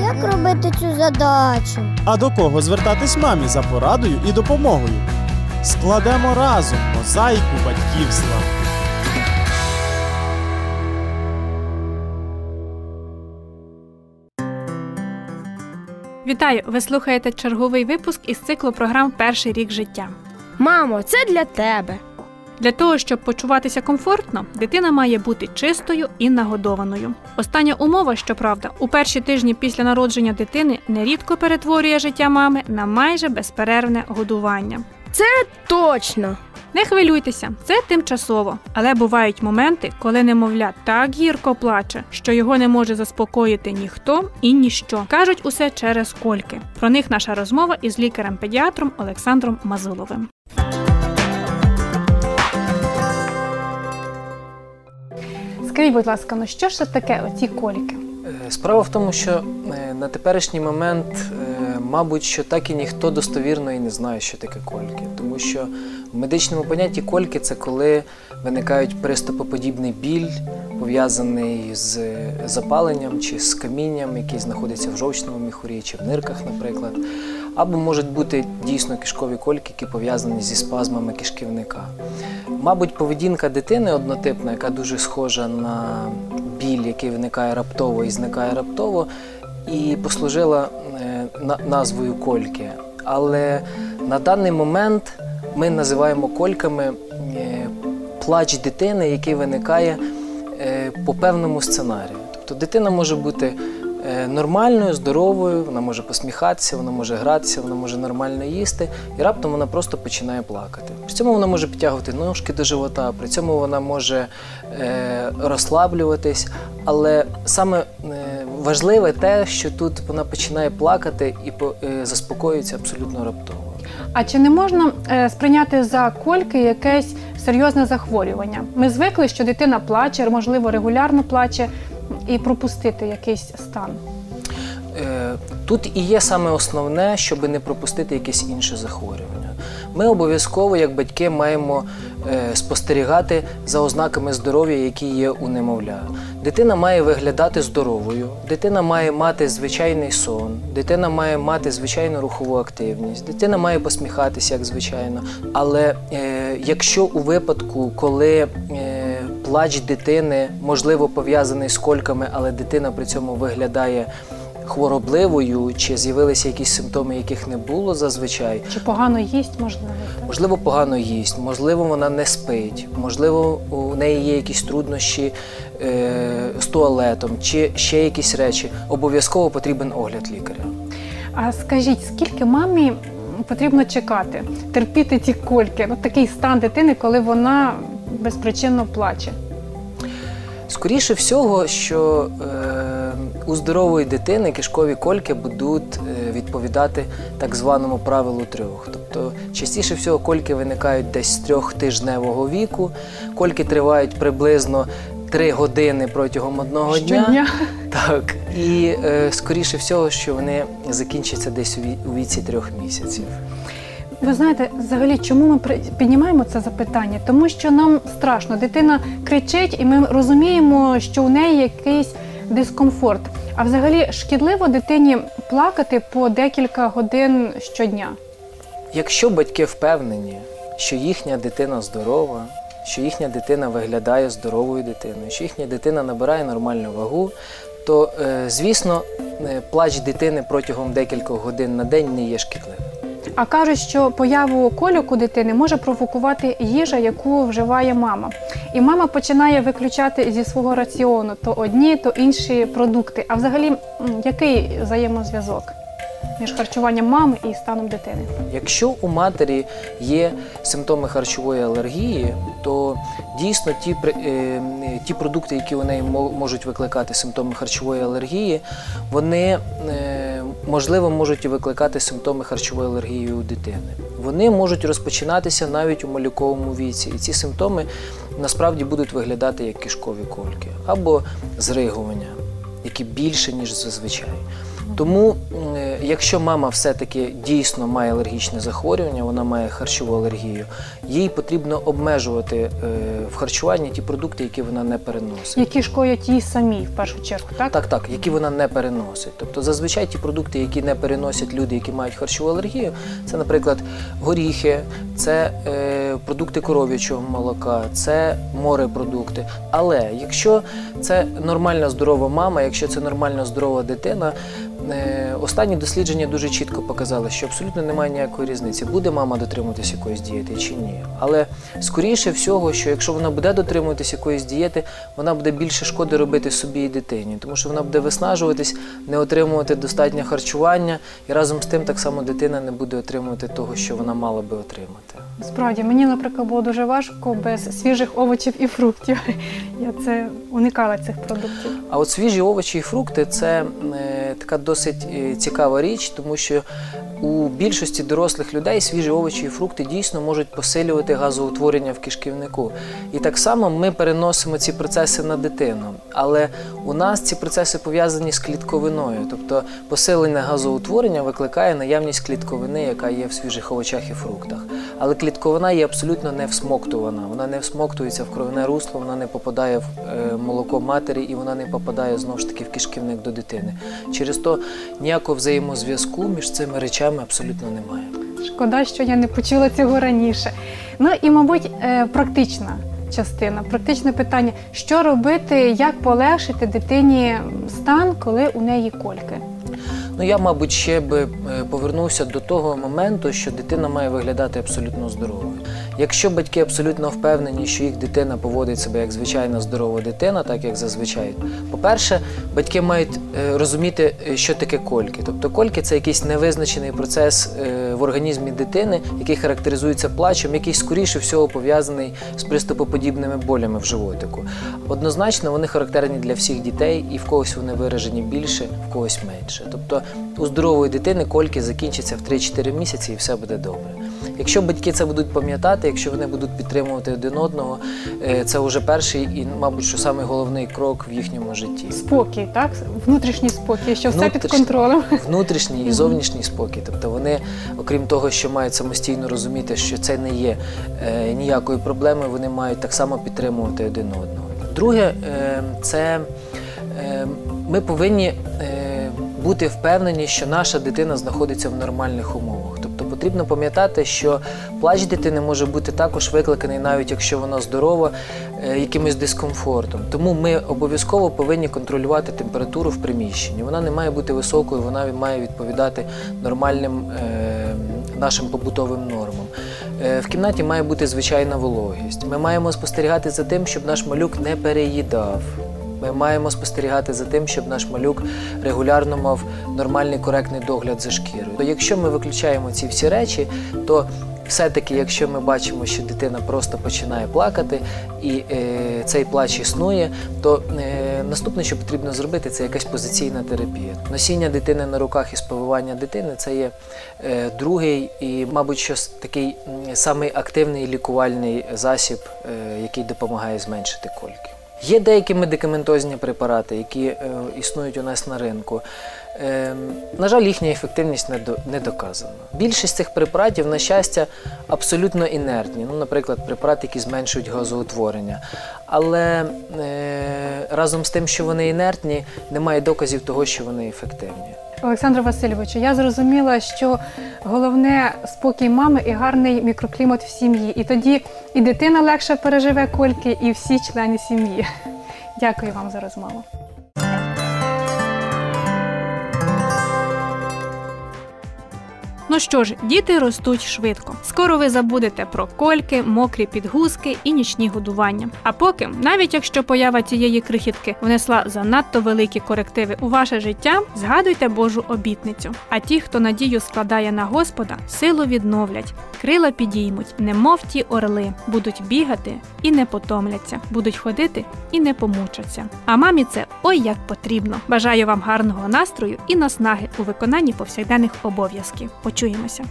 Як робити цю задачу? А до кого звертатись мамі за порадою і допомогою? Складемо разом мозаїку батьківства. Вітаю! Ви слухаєте черговий випуск із циклу програм Перший рік життя. Мамо, це для тебе. Для того, щоб почуватися комфортно, дитина має бути чистою і нагодованою. Остання умова, щоправда, у перші тижні після народження дитини нерідко перетворює життя мами на майже безперервне годування. Це Точно. Не хвилюйтеся, це тимчасово, але бувають моменти, коли немовля так гірко плаче, що його не може заспокоїти ніхто і ніщо. Кажуть усе через кольки. Про них наша розмова із лікарем-педіатром Олександром Мазиловим. Скажіть, будь ласка, ну що ж це таке оці кольки? Е, Справа в тому, що е, на теперішній момент, е, мабуть, що так і ніхто достовірно і не знає, що таке кольки. Тому що в медичному понятті кольки це коли виникають приступоподібний біль, пов'язаний з запаленням чи з камінням, який знаходиться в жовчному міхурі чи в нирках, наприклад. Або можуть бути дійсно кишкові кольки, які пов'язані зі спазмами кишківника. Мабуть, поведінка дитини однотипна, яка дуже схожа на біль, який виникає раптово і зникає раптово, і послужила е, назвою кольки. Але на даний момент ми називаємо кольками е, плач дитини, який виникає е, по певному сценарію. Тобто дитина може бути нормальною, здоровою, вона може посміхатися, вона може гратися, вона може нормально їсти, і раптом вона просто починає плакати. При цьому вона може підтягувати ножки до живота, при цьому вона може е, розслаблюватись. Але саме е, важливе те, що тут вона починає плакати і по- е, заспокоюється абсолютно раптово. А чи не можна е, сприйняти за кольки якесь серйозне захворювання? Ми звикли, що дитина плаче, можливо, регулярно плаче, і пропустити якийсь стан. Е, Тут і є саме основне, щоб не пропустити якесь інше захворювання. Ми обов'язково, як батьки, маємо е, спостерігати за ознаками здоров'я, які є у немовля. Дитина має виглядати здоровою, дитина має мати звичайний сон, дитина має мати звичайну рухову активність, дитина має посміхатися як звичайно. Але е, якщо у випадку, коли плач дитини можливо пов'язаний з кольками, але дитина при цьому виглядає хворобливою, чи з'явилися якісь симптоми, яких не було зазвичай. Чи погано їсть, можливо? так? Можливо, погано їсть, можливо, вона не спить, можливо, у неї є якісь труднощі е, з туалетом, чи ще якісь речі. Обов'язково потрібен огляд лікаря. А скажіть, скільки мамі потрібно чекати, терпіти ці кольки? Ну, такий стан дитини, коли вона безпричинно плаче. Скоріше всього, що е, у здорової дитини кишкові кольки будуть е, відповідати так званому правилу трьох. Тобто, частіше всього кольки виникають десь з трьохтижневого віку. Кольки тривають приблизно три години протягом одного дня. Так, і е, скоріше всього, що вони закінчаться десь у віці трьох місяців. Ви знаєте, взагалі, чому ми піднімаємо це запитання? Тому що нам страшно. Дитина кричить, і ми розуміємо, що у неї якийсь дискомфорт. А взагалі шкідливо дитині плакати по декілька годин щодня. Якщо батьки впевнені, що їхня дитина здорова, що їхня дитина виглядає здоровою дитиною, що їхня дитина набирає нормальну вагу, то, е, звісно, е, плач дитини протягом декількох годин на день не є шкідливим. А кажуть, що появу кольок у дитини може провокувати їжа, яку вживає мама. І мама починає виключати зі свого раціону то одні, то інші продукти. А взагалі, який взаємозв'язок між харчуванням мами і станом дитини? Якщо у матері є симптоми харчової алергії, то дійсно ті, е, ті продукти, які у неї мо- можуть викликати симптоми харчової алергії, вони е, можливо можуть і викликати симптоми харчової алергії у дитини. Вони можуть розпочинатися навіть у малюковому віці, і ці симптоми насправді будуть виглядати як кишкові кольки або зригування, які більше ніж зазвичай. Тому якщо мама все-таки дійсно має алергічне захворювання, вона має харчову алергію, їй потрібно обмежувати е, в харчуванні ті продукти, які вона не переносить. Які шкодять їй самій в першу чергу, так? Так, так, які вона не переносить. Тобто зазвичай ті продукти, які не переносять люди, які мають харчову алергію, це, наприклад, горіхи, це е, продукти коров'ячого молока, це морепродукти. Але якщо це нормальна здорова мама, якщо це нормальна здорова дитина, останні дослідження дуже чітко показали, що абсолютно немає ніякої різниці, буде мама дотримуватися якоїсь дієти чи ні. Але скоріше всього, що якщо вона буде дотримуватися якоїсь дієти, вона буде більше шкоди робити собі і дитині, тому що вона буде виснажуватись, не отримувати достатнє харчування, і разом з тим так само дитина не буде отримувати того, що вона мала би отримати. Справді, мені, наприклад, було дуже важко без свіжих овочів і фруктів. Я це уникала цих продуктів. А от свіжі овочі і фрукти це е, така досить е, цікава річ, тому що у більшості дорослих людей свіжі овочі і фрукти дійсно можуть посилювати газоутворення в кишківнику. І так само ми переносимо ці процеси на дитину. Але у нас ці процеси пов'язані з клітковиною, тобто посилення газоутворення викликає наявність клітковини, яка є в свіжих овочах і фруктах. Але клітковина є абсолютно не всмоктувана. Вона не всмоктується в кровне русло, вона не попадає в е, молоко матері і вона не попадає знову ж таки в кишківник до дитини. Через то ніякого взаємозв'язку між цими речами абсолютно немає. Шкода, що я не почула цього раніше. Ну і, мабуть, е, практична частина, практичне питання: що робити, як полегшити дитині стан, коли у неї кольки? Ну я, мабуть, ще би е, повернувся до того моменту, що дитина має виглядати абсолютно здоровою. Якщо батьки абсолютно впевнені, що їх дитина поводить себе як звичайна здорова дитина, так як зазвичай, по-перше, батьки мають е, розуміти, е, що таке кольки. Тобто кольки це якийсь невизначений процес е, в організмі дитини, який характеризується плачем, який скоріше всього пов'язаний з приступоподібними болями в животику. Однозначно, вони характерні для всіх дітей, і в когось вони виражені більше, в когось менше. Тобто у здорової дитини кольки закінчаться в 3-4 місяці і все буде добре. Якщо батьки це будуть пам'ятати, якщо вони будуть підтримувати один одного, е, це вже перший і, мабуть, що самий головний крок в їхньому житті. Спокій, так? Внутрішній спокій, що все під контролем. Внутрішній і зовнішній спокій. Тобто вони, окрім того, що мають самостійно розуміти, що це не є е, ніякою проблемою, вони мають так само підтримувати один одного. Друге, е, це е, ми повинні е, бути впевнені, що наша дитина знаходиться в нормальних умовах. Потрібно пам'ятати, що плач дитини може бути також викликаний, навіть якщо вона здорова, е, якимось дискомфортом. Тому ми обов'язково повинні контролювати температуру в приміщенні. Вона не має бути високою, вона має відповідати нормальним е, нашим побутовим нормам. Е, В кімнаті має бути звичайна вологість. Ми маємо спостерігати за тим, щоб наш малюк не переїдав. Ми маємо спостерігати за тим, щоб наш малюк регулярно мав нормальний коректний догляд за шкірою. То якщо ми виключаємо ці всі речі, то все-таки, якщо ми бачимо, що дитина просто починає плакати і е, цей плач існує, то е, наступне, що потрібно зробити, це якась позиційна терапія. Носіння дитини на руках і спивання дитини це є е, другий і, мабуть, що такий самий активний лікувальний засіб, е, який допомагає зменшити кольки. Є деякі медикаментозні препарати, які е, існують у нас на ринку. Е, на жаль, їхня ефективність не, до, не доказана. Більшість цих препаратів, на щастя, абсолютно інертні. Ну, наприклад, препарати, які зменшують газоутворення. Але е, разом з тим, що вони інертні, немає доказів того, що вони ефективні. Олександр Васильовичу, я зрозуміла, що головне спокій мами і гарний мікроклімат в сім'ї. І тоді і дитина легше переживе кольки, і всі члени сім'ї. Дякую вам за розмову. Ну що ж, діти ростуть швидко. Скоро ви забудете про кольки, мокрі підгузки і нічні годування. А поки, навіть якщо поява цієї крихітки внесла занадто великі корективи у ваше життя, згадуйте Божу обітницю. А ті, хто надію складає на Господа, силу відновлять, крила підіймуть, немов ті орли, будуть бігати і не потомляться, будуть ходити і не помучаться. А мамі це ой як потрібно. Бажаю вам гарного настрою і наснаги у виконанні повсякденних обов'язків. Почуємося.